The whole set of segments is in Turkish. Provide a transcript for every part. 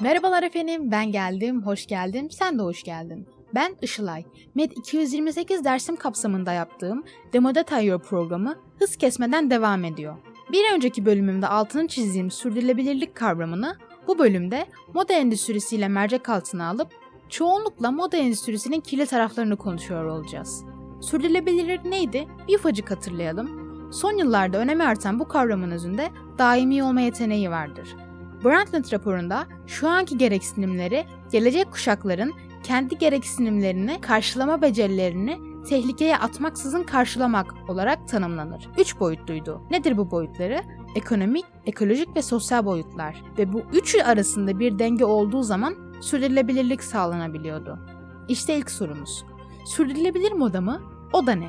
Merhabalar efendim, ben geldim, hoş geldin, sen de hoş geldin. Ben Işılay. Med 228 dersim kapsamında yaptığım Demoda Tayyör programı hız kesmeden devam ediyor. Bir önceki bölümümde altını çizdiğim sürdürülebilirlik kavramını bu bölümde moda endüstrisiyle mercek altına alıp çoğunlukla moda endüstrisinin kirli taraflarını konuşuyor olacağız. Sürdürülebilirlik neydi? Bir ufacık hatırlayalım. Son yıllarda önemi artan bu kavramın özünde daimi olma yeteneği vardır. Brundtland raporunda şu anki gereksinimleri gelecek kuşakların kendi gereksinimlerini, karşılama becerilerini tehlikeye atmaksızın karşılamak olarak tanımlanır. Üç boyutluydu. Nedir bu boyutları? Ekonomik, ekolojik ve sosyal boyutlar ve bu üçü arasında bir denge olduğu zaman sürdürülebilirlik sağlanabiliyordu. İşte ilk sorumuz. Sürdürülebilir moda mı? O da ne?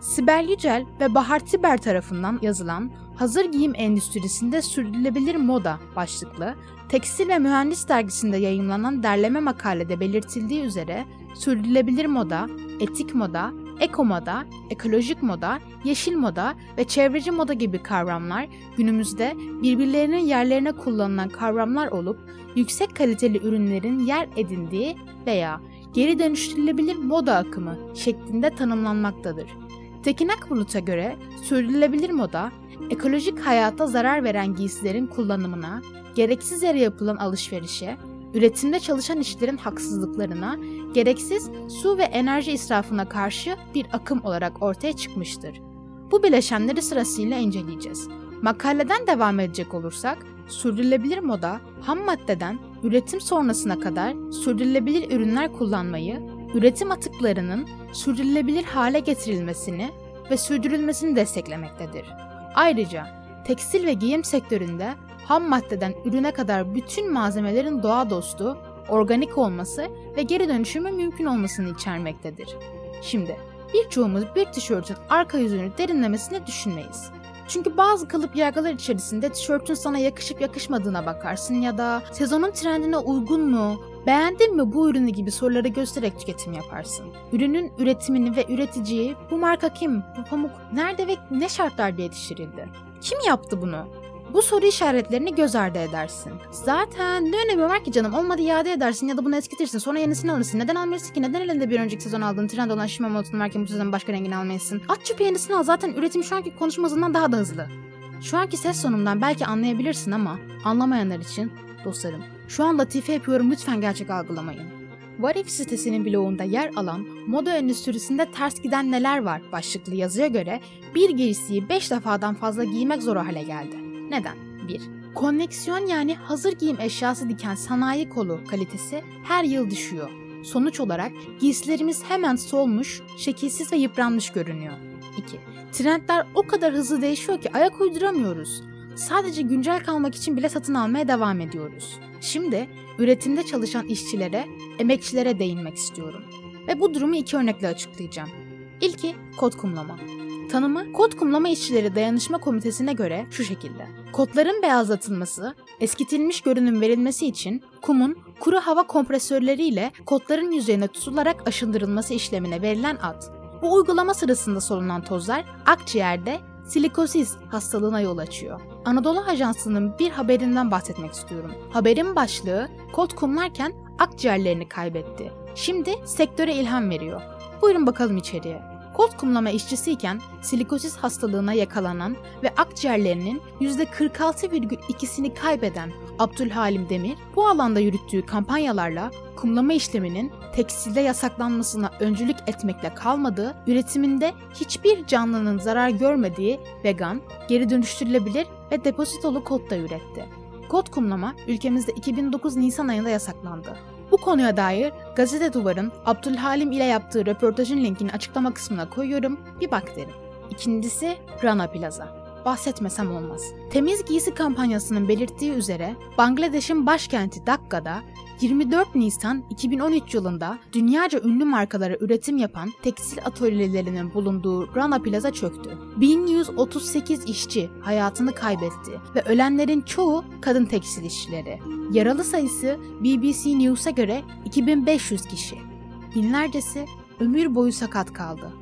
Sibel Yücel ve Bahar Tiber tarafından yazılan Hazır Giyim Endüstrisinde Sürdürülebilir Moda başlıklı Tekstil ve Mühendis dergisinde yayınlanan derleme makalede belirtildiği üzere sürdürülebilir moda, etik moda, eko moda, ekolojik moda, yeşil moda ve çevreci moda gibi kavramlar günümüzde birbirlerinin yerlerine kullanılan kavramlar olup yüksek kaliteli ürünlerin yer edindiği veya geri dönüştürülebilir moda akımı şeklinde tanımlanmaktadır. Tekin Akbulut'a göre sürdürülebilir moda, ekolojik hayata zarar veren giysilerin kullanımına, gereksiz yere yapılan alışverişe, üretimde çalışan işlerin haksızlıklarına, gereksiz su ve enerji israfına karşı bir akım olarak ortaya çıkmıştır. Bu bileşenleri sırasıyla inceleyeceğiz. Makaleden devam edecek olursak, sürdürülebilir moda, ham maddeden üretim sonrasına kadar sürdürülebilir ürünler kullanmayı, üretim atıklarının sürdürülebilir hale getirilmesini ve sürdürülmesini desteklemektedir. Ayrıca tekstil ve giyim sektöründe ham maddeden ürüne kadar bütün malzemelerin doğa dostu, organik olması ve geri dönüşümü mümkün olmasını içermektedir. Şimdi birçoğumuz bir tişörtün arka yüzünü derinlemesine düşünmeyiz. Çünkü bazı kalıp yargılar içerisinde tişörtün sana yakışıp yakışmadığına bakarsın ya da sezonun trendine uygun mu, beğendin mi bu ürünü gibi soruları göstererek tüketim yaparsın. Ürünün üretimini ve üreticiyi, bu marka kim, bu pamuk nerede ve ne şartlarda yetiştirildi? Kim yaptı bunu? Bu soru işaretlerini göz ardı edersin. Zaten ne önemi var ki canım? Olmadı iade edersin ya da bunu eskitirsin. Sonra yenisini alırsın. Neden almıyorsun ki? Neden elinde bir önceki sezon aldığın trend olan montunu varken bu sezon başka rengini almayasın? At çöpe yenisini al. Zaten üretim şu anki konuşma hızından daha da hızlı. Şu anki ses sonumdan belki anlayabilirsin ama anlamayanlar için dostlarım. Şu an latife yapıyorum lütfen gerçek algılamayın. What If sitesinin bloğunda yer alan moda endüstrisinde ters giden neler var başlıklı yazıya göre bir giysiyi 5 defadan fazla giymek zor hale geldi. Neden? 1. Konneksiyon yani hazır giyim eşyası diken sanayi kolu kalitesi her yıl düşüyor. Sonuç olarak giysilerimiz hemen solmuş, şekilsiz ve yıpranmış görünüyor. 2. Trendler o kadar hızlı değişiyor ki ayak uyduramıyoruz. Sadece güncel kalmak için bile satın almaya devam ediyoruz. Şimdi üretimde çalışan işçilere, emekçilere değinmek istiyorum. Ve bu durumu iki örnekle açıklayacağım. İlki kod kumlama. Tanımı Kod Kumlama İşçileri Dayanışma Komitesi'ne göre şu şekilde. Kodların beyazlatılması, eskitilmiş görünüm verilmesi için kumun kuru hava kompresörleriyle kodların yüzeyine tutularak aşındırılması işlemine verilen ad. Bu uygulama sırasında solunan tozlar akciğerde silikosis hastalığına yol açıyor. Anadolu Ajansı'nın bir haberinden bahsetmek istiyorum. Haberin başlığı kod kumlarken akciğerlerini kaybetti. Şimdi sektöre ilham veriyor. Buyurun bakalım içeriye. Kolt kumlama işçisiyken silikosis hastalığına yakalanan ve akciğerlerinin %46,2'sini kaybeden Abdülhalim Demir bu alanda yürüttüğü kampanyalarla kumlama işleminin tekstilde yasaklanmasına öncülük etmekle kalmadığı, üretiminde hiçbir canlının zarar görmediği vegan, geri dönüştürülebilir ve depozitolu kot da üretti. Kot kumlama ülkemizde 2009 Nisan ayında yasaklandı. Bu konuya dair Gazete Duvar'ın Abdülhalim ile yaptığı röportajın linkini açıklama kısmına koyuyorum. Bir bak derim. İkincisi Rana Plaza. Bahsetmesem olmaz. Temiz giysi kampanyasının belirttiği üzere Bangladeş'in başkenti Dakka'da 24 Nisan 2013 yılında dünyaca ünlü markalara üretim yapan tekstil atölyelerinin bulunduğu Rana Plaza çöktü. 1138 işçi hayatını kaybetti ve ölenlerin çoğu kadın tekstil işçileri. Yaralı sayısı BBC News'a göre 2500 kişi. Binlercesi ömür boyu sakat kaldı.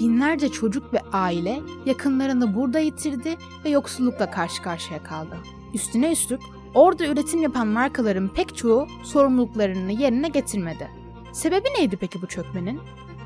Binlerce çocuk ve aile yakınlarını burada yitirdi ve yoksullukla karşı karşıya kaldı. Üstüne üstlük orada üretim yapan markaların pek çoğu sorumluluklarını yerine getirmedi. Sebebi neydi peki bu çökmenin?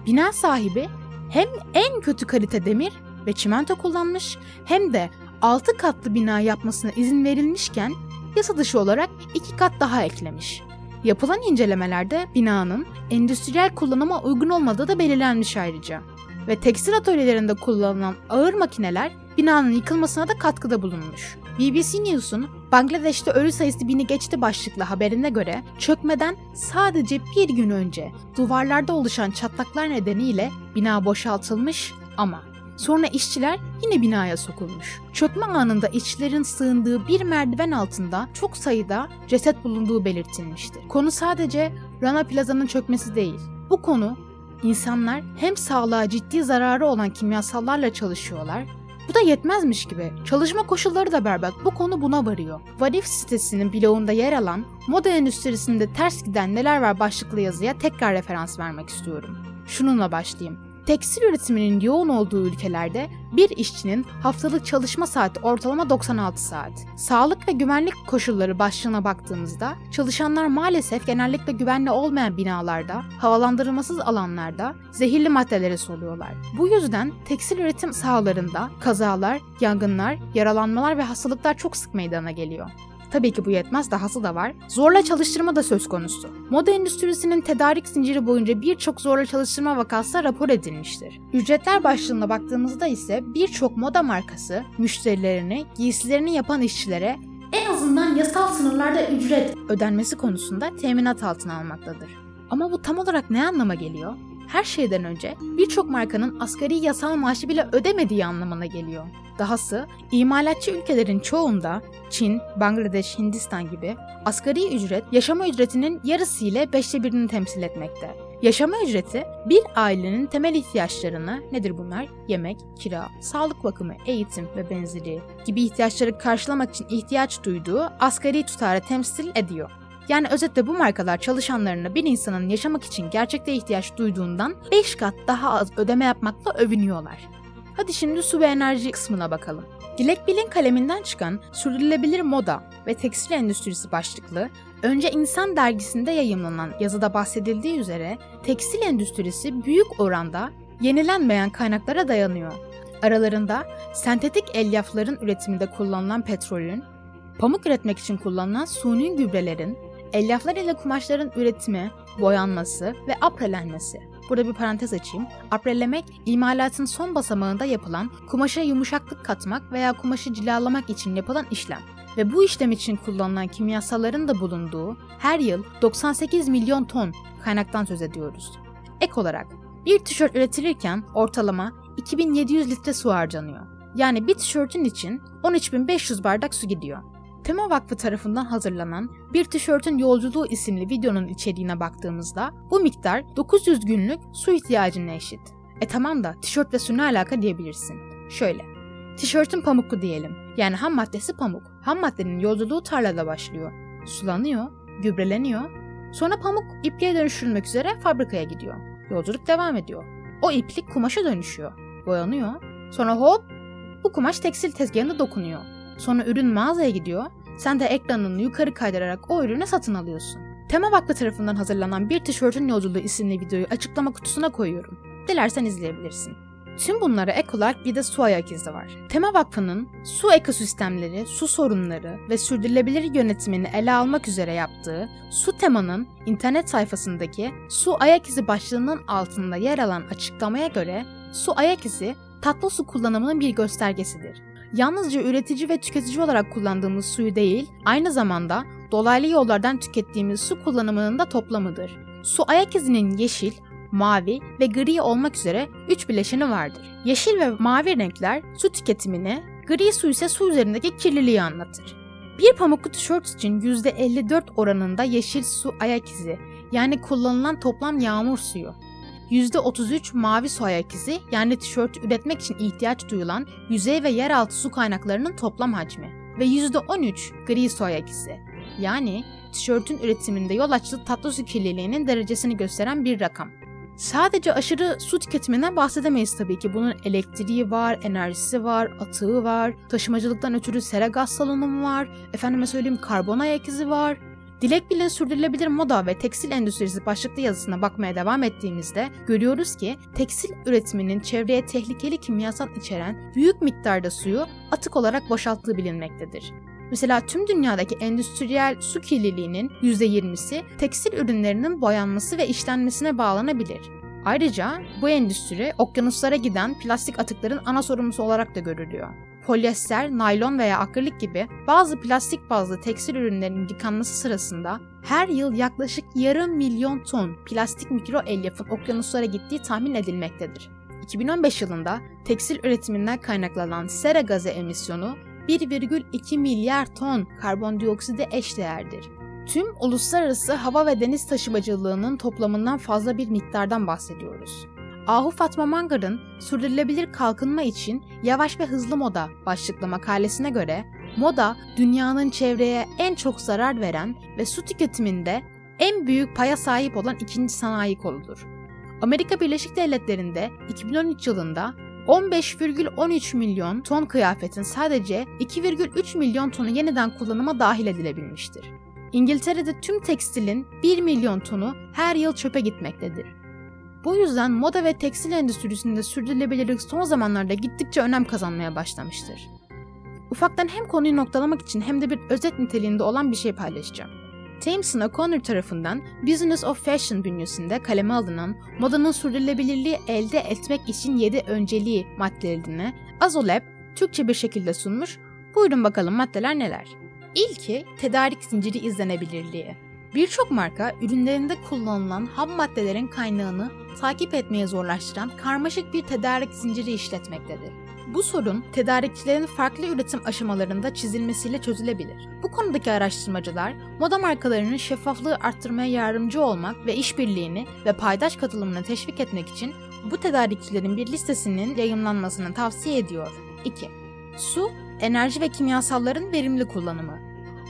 Bina sahibi hem en kötü kalite demir ve çimento kullanmış hem de 6 katlı bina yapmasına izin verilmişken yasa dışı olarak 2 kat daha eklemiş. Yapılan incelemelerde binanın endüstriyel kullanıma uygun olmadığı da belirlenmiş ayrıca. Ve tekstil atölyelerinde kullanılan ağır makineler binanın yıkılmasına da katkıda bulunmuş. BBC News'un Bangladeş'te ölü sayısı bini geçti başlıklı haberine göre çökmeden sadece bir gün önce duvarlarda oluşan çatlaklar nedeniyle bina boşaltılmış ama Sonra işçiler yine binaya sokulmuş. Çökme anında işçilerin sığındığı bir merdiven altında çok sayıda ceset bulunduğu belirtilmiştir. Konu sadece Rana Plaza'nın çökmesi değil. Bu konu insanlar hem sağlığa ciddi zararı olan kimyasallarla çalışıyorlar bu da yetmezmiş gibi. Çalışma koşulları da berbat. Bu konu buna varıyor. Vadif sitesinin bloğunda yer alan moda endüstrisinde ters giden neler var başlıklı yazıya tekrar referans vermek istiyorum. Şununla başlayayım. Tekstil üretiminin yoğun olduğu ülkelerde bir işçinin haftalık çalışma saati ortalama 96 saat. Sağlık ve güvenlik koşulları başlığına baktığımızda çalışanlar maalesef genellikle güvenli olmayan binalarda, havalandırılmasız alanlarda zehirli maddeleri soluyorlar. Bu yüzden tekstil üretim sahalarında kazalar, yangınlar, yaralanmalar ve hastalıklar çok sık meydana geliyor. Tabii ki bu yetmez, dahası da var. Zorla çalıştırma da söz konusu. Moda endüstrisinin tedarik zinciri boyunca birçok zorla çalıştırma vakası rapor edilmiştir. Ücretler başlığına baktığımızda ise birçok moda markası müşterilerini, giysilerini yapan işçilere en azından yasal sınırlarda ücret ödenmesi konusunda teminat altına almaktadır. Ama bu tam olarak ne anlama geliyor? Her şeyden önce birçok markanın asgari yasal maaşı bile ödemediği anlamına geliyor. Dahası imalatçı ülkelerin çoğunda Çin, Bangladeş, Hindistan gibi asgari ücret yaşama ücretinin yarısı ile beşte birini temsil etmekte. Yaşama ücreti bir ailenin temel ihtiyaçlarını nedir bunlar? Yemek, kira, sağlık bakımı, eğitim ve benzeri gibi ihtiyaçları karşılamak için ihtiyaç duyduğu asgari tutarı temsil ediyor. Yani özetle bu markalar çalışanlarına bir insanın yaşamak için gerçekte ihtiyaç duyduğundan 5 kat daha az ödeme yapmakla övünüyorlar. Hadi şimdi su ve enerji kısmına bakalım. Dilek Bil'in kaleminden çıkan Sürdürülebilir Moda ve Tekstil Endüstrisi başlıklı önce İnsan dergisinde yayımlanan yazıda bahsedildiği üzere tekstil endüstrisi büyük oranda yenilenmeyen kaynaklara dayanıyor. Aralarında sentetik elyafların üretiminde kullanılan petrolün, pamuk üretmek için kullanılan suni gübrelerin, elyaflar ile kumaşların üretimi, boyanması ve aprelenmesi Burada bir parantez açayım. Aprelemek, imalatın son basamağında yapılan kumaşa yumuşaklık katmak veya kumaşı cilalamak için yapılan işlem ve bu işlem için kullanılan kimyasalların da bulunduğu her yıl 98 milyon ton kaynaktan söz ediyoruz. Ek olarak bir tişört üretilirken ortalama 2700 litre su harcanıyor. Yani bir tişörtün için 13.500 bardak su gidiyor. Tema Vakfı tarafından hazırlanan Bir Tişörtün Yolculuğu isimli videonun içeriğine baktığımızda bu miktar 900 günlük su ihtiyacına eşit. E tamam da tişört ve su ne alaka diyebilirsin. Şöyle. Tişörtün pamuklu diyelim. Yani ham maddesi pamuk. Ham maddenin yolculuğu tarlada başlıyor. Sulanıyor, gübreleniyor. Sonra pamuk ipliğe dönüştürülmek üzere fabrikaya gidiyor. Yolculuk devam ediyor. O iplik kumaşa dönüşüyor. Boyanıyor. Sonra hop bu kumaş tekstil tezgahında dokunuyor. Sonra ürün mağazaya gidiyor. Sen de ekranını yukarı kaydırarak o ürünü satın alıyorsun. Tema Vakfı tarafından hazırlanan Bir Tişörtün Yolculuğu isimli videoyu açıklama kutusuna koyuyorum. Dilersen izleyebilirsin. Tüm bunlara ek olarak bir de su ayak izi var. Tema Vakfı'nın su ekosistemleri, su sorunları ve sürdürülebilir yönetimini ele almak üzere yaptığı Su Tema'nın internet sayfasındaki Su Ayak İzi başlığının altında yer alan açıklamaya göre su ayak izi tatlı su kullanımının bir göstergesidir yalnızca üretici ve tüketici olarak kullandığımız suyu değil, aynı zamanda dolaylı yollardan tükettiğimiz su kullanımının da toplamıdır. Su ayak izinin yeşil, mavi ve gri olmak üzere üç bileşeni vardır. Yeşil ve mavi renkler su tüketimini Gri su ise su üzerindeki kirliliği anlatır. Bir pamuklu tişört için %54 oranında yeşil su ayak izi yani kullanılan toplam yağmur suyu. %33 mavi su ayak izi yani tişört üretmek için ihtiyaç duyulan yüzey ve yeraltı su kaynaklarının toplam hacmi. Ve %13 gri su ayak izi yani tişörtün üretiminde yol açtığı tatlı su kirliliğinin derecesini gösteren bir rakam. Sadece aşırı su tüketiminden bahsedemeyiz tabii ki. Bunun elektriği var, enerjisi var, atığı var, taşımacılıktan ötürü sera gaz salınımı var, efendime söyleyeyim karbon ayak izi var. Dilek bile sürdürülebilir moda ve tekstil endüstrisi başlıklı yazısına bakmaya devam ettiğimizde görüyoruz ki tekstil üretiminin çevreye tehlikeli kimyasal içeren büyük miktarda suyu atık olarak boşalttığı bilinmektedir. Mesela tüm dünyadaki endüstriyel su kirliliğinin %20'si tekstil ürünlerinin boyanması ve işlenmesine bağlanabilir. Ayrıca bu endüstri okyanuslara giden plastik atıkların ana sorumlusu olarak da görülüyor. Polyester, naylon veya akrilik gibi bazı plastik bazlı tekstil ürünlerinin yıkanması sırasında her yıl yaklaşık yarım milyon ton plastik mikro elyafın okyanuslara gittiği tahmin edilmektedir. 2015 yılında tekstil üretiminden kaynaklanan sera gazı emisyonu 1,2 milyar ton karbondiokside eşdeğerdir. Tüm uluslararası hava ve deniz taşımacılığının toplamından fazla bir miktardan bahsediyoruz. Ahu Fatma Mangar'ın Sürdürülebilir Kalkınma için Yavaş ve Hızlı Moda başlıklı makalesine göre moda dünyanın çevreye en çok zarar veren ve su tüketiminde en büyük paya sahip olan ikinci sanayi koludur. Amerika Birleşik Devletleri'nde 2013 yılında 15,13 milyon ton kıyafetin sadece 2,3 milyon tonu yeniden kullanıma dahil edilebilmiştir. İngiltere'de tüm tekstilin 1 milyon tonu her yıl çöpe gitmektedir. Bu yüzden moda ve tekstil endüstrisinde sürdürülebilirlik son zamanlarda gittikçe önem kazanmaya başlamıştır. Ufaktan hem konuyu noktalamak için hem de bir özet niteliğinde olan bir şey paylaşacağım. Jameson O'Connor tarafından Business of Fashion bünyesinde kaleme alınan modanın sürdürülebilirliği elde etmek için 7 önceliği maddelerini Azolab Türkçe bir şekilde sunmuş. Buyurun bakalım maddeler neler? İlki tedarik zinciri izlenebilirliği. Birçok marka ürünlerinde kullanılan ham maddelerin kaynağını takip etmeye zorlaştıran karmaşık bir tedarik zinciri işletmektedir. Bu sorun tedarikçilerin farklı üretim aşamalarında çizilmesiyle çözülebilir. Bu konudaki araştırmacılar moda markalarının şeffaflığı arttırmaya yardımcı olmak ve işbirliğini ve paydaş katılımını teşvik etmek için bu tedarikçilerin bir listesinin yayımlanmasını tavsiye ediyor. 2. Su, enerji ve kimyasalların verimli kullanımı.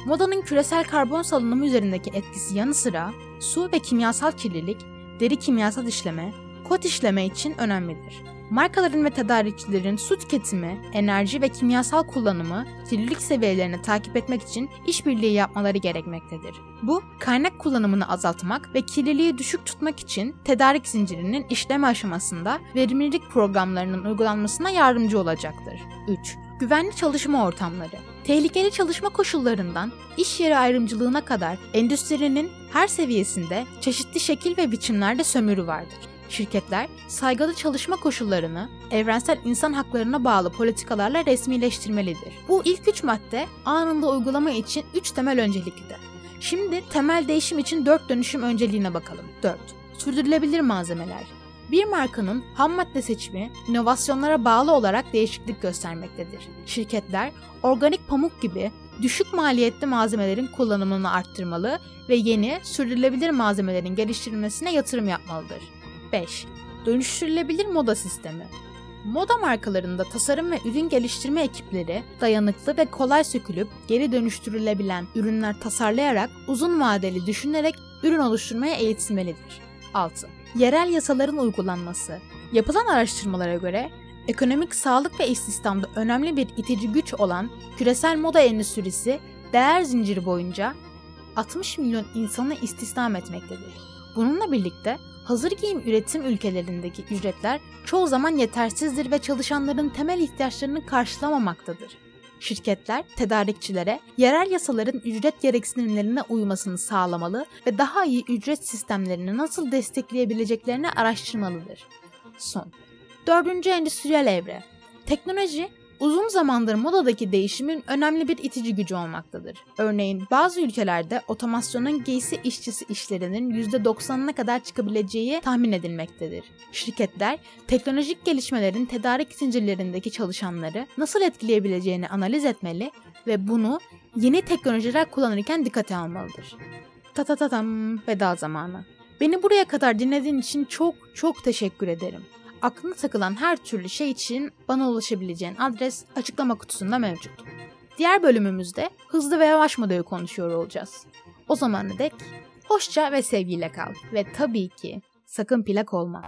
Modanın küresel karbon salınımı üzerindeki etkisi yanı sıra su ve kimyasal kirlilik, deri kimyasal işleme, kot işleme için önemlidir. Markaların ve tedarikçilerin su tüketimi, enerji ve kimyasal kullanımı, kirlilik seviyelerini takip etmek için işbirliği yapmaları gerekmektedir. Bu, kaynak kullanımını azaltmak ve kirliliği düşük tutmak için tedarik zincirinin işleme aşamasında verimlilik programlarının uygulanmasına yardımcı olacaktır. 3. Güvenli çalışma ortamları. Tehlikeli çalışma koşullarından iş yeri ayrımcılığına kadar endüstrinin her seviyesinde çeşitli şekil ve biçimlerde sömürü vardır. Şirketler saygılı çalışma koşullarını evrensel insan haklarına bağlı politikalarla resmileştirmelidir. Bu ilk üç madde anında uygulama için üç temel önceliklidir. Şimdi temel değişim için dört dönüşüm önceliğine bakalım. 4. Sürdürülebilir malzemeler. Bir markanın ham madde seçimi inovasyonlara bağlı olarak değişiklik göstermektedir. Şirketler organik pamuk gibi düşük maliyetli malzemelerin kullanımını arttırmalı ve yeni sürdürülebilir malzemelerin geliştirilmesine yatırım yapmalıdır. 5. Dönüştürülebilir moda sistemi. Moda markalarında tasarım ve ürün geliştirme ekipleri dayanıklı ve kolay sökülüp geri dönüştürülebilen ürünler tasarlayarak uzun vadeli düşünerek ürün oluşturmaya eğitilmelidir. 6. Yerel yasaların uygulanması. Yapılan araştırmalara göre ekonomik sağlık ve istihdamda önemli bir itici güç olan küresel moda endüstrisi değer zinciri boyunca 60 milyon insanı istihdam etmektedir. Bununla birlikte hazır giyim üretim ülkelerindeki ücretler çoğu zaman yetersizdir ve çalışanların temel ihtiyaçlarını karşılamamaktadır. Şirketler, tedarikçilere yerel yasaların ücret gereksinimlerine uymasını sağlamalı ve daha iyi ücret sistemlerini nasıl destekleyebileceklerini araştırmalıdır. Son. Dördüncü endüstriyel evre. Teknoloji, uzun zamandır modadaki değişimin önemli bir itici gücü olmaktadır. Örneğin bazı ülkelerde otomasyonun giysi işçisi işlerinin %90'ına kadar çıkabileceği tahmin edilmektedir. Şirketler teknolojik gelişmelerin tedarik zincirlerindeki çalışanları nasıl etkileyebileceğini analiz etmeli ve bunu yeni teknolojiler kullanırken dikkate almalıdır. Tatatatam veda zamanı. Beni buraya kadar dinlediğin için çok çok teşekkür ederim. Aklına takılan her türlü şey için bana ulaşabileceğin adres açıklama kutusunda mevcut. Diğer bölümümüzde hızlı ve yavaş modeli konuşuyor olacağız. O zamana dek hoşça ve sevgiyle kal ve tabii ki sakın plak olma.